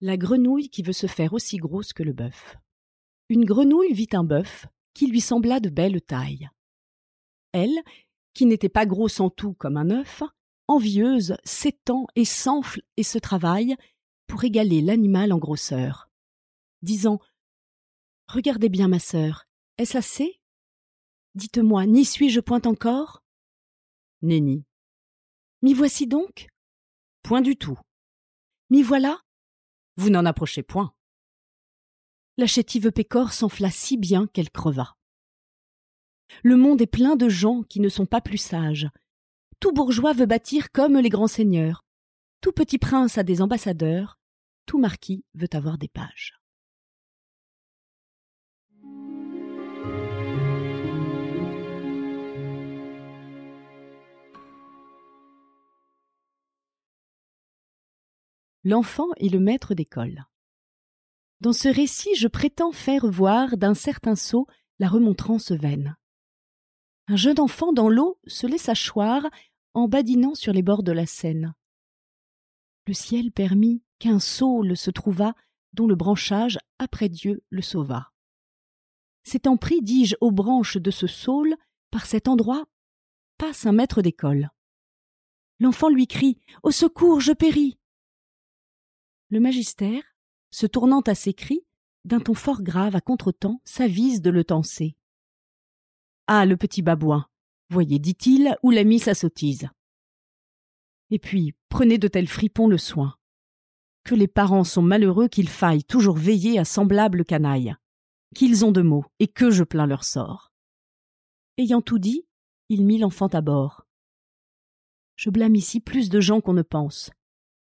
La grenouille qui veut se faire aussi grosse que le bœuf. Une grenouille vit un bœuf qui lui sembla de belle taille. Elle, qui n'était pas grosse en tout comme un œuf, envieuse, s'étend et s'enfle et se travaille pour égaler l'animal en grosseur, disant Regardez bien, ma sœur, est-ce assez? Dites-moi, n'y suis-je point encore? Nenni. M'y voici donc? Point du tout. M'y voilà? Vous n'en approchez point. La chétive pécore s'enfla si bien qu'elle creva. Le monde est plein de gens qui ne sont pas plus sages. Tout bourgeois veut bâtir comme les grands seigneurs. Tout petit prince a des ambassadeurs. Tout marquis veut avoir des pages. L'enfant et le maître d'école. Dans ce récit, je prétends faire voir d'un certain saut la remontrance vaine. Un jeune enfant dans l'eau se laissa choir en badinant sur les bords de la Seine. Le ciel permit qu'un saule se trouva dont le branchage, après Dieu, le sauva. S'étant pris, dis-je, aux branches de ce saule, par cet endroit passe un maître d'école. L'enfant lui crie Au secours, je péris. Le magistère, se tournant à ses cris, d'un ton fort grave à contretemps, s'avise de le tenser. Ah, le petit babouin. Voyez, dit-il, où l'a mis sa sottise. Et puis, prenez de tels fripons le soin. Que les parents sont malheureux qu'il faille toujours veiller à semblables canailles. Qu'ils ont de mots, et que je plains leur sort. Ayant tout dit, il mit l'enfant à bord. Je blâme ici plus de gens qu'on ne pense.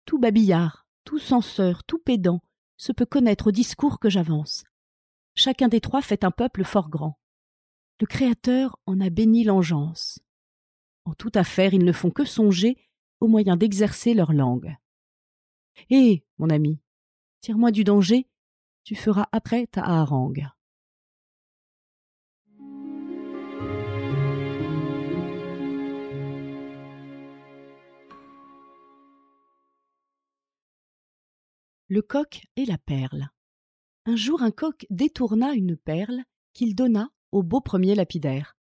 Tout babillard, tout censeur, tout pédant, se peut connaître au discours que j'avance. Chacun des trois fait un peuple fort grand le Créateur en a béni l'engeance. En toute affaire, ils ne font que songer au moyen d'exercer leur langue. Eh, mon ami, tire-moi du danger, tu feras après ta harangue. Le coq et la perle. Un jour un coq détourna une perle qu'il donna au beau premier lapidaire.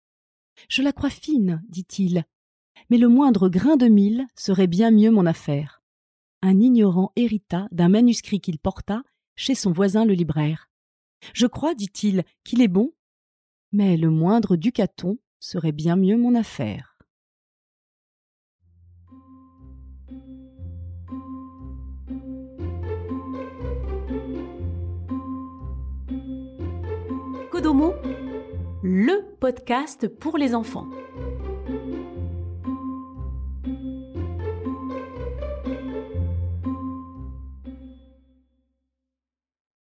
Je la crois fine, dit-il, mais le moindre grain de mille serait bien mieux mon affaire. Un ignorant hérita d'un manuscrit qu'il porta chez son voisin le libraire. Je crois, dit-il, qu'il est bon, mais le moindre ducaton serait bien mieux mon affaire. Le podcast pour les enfants.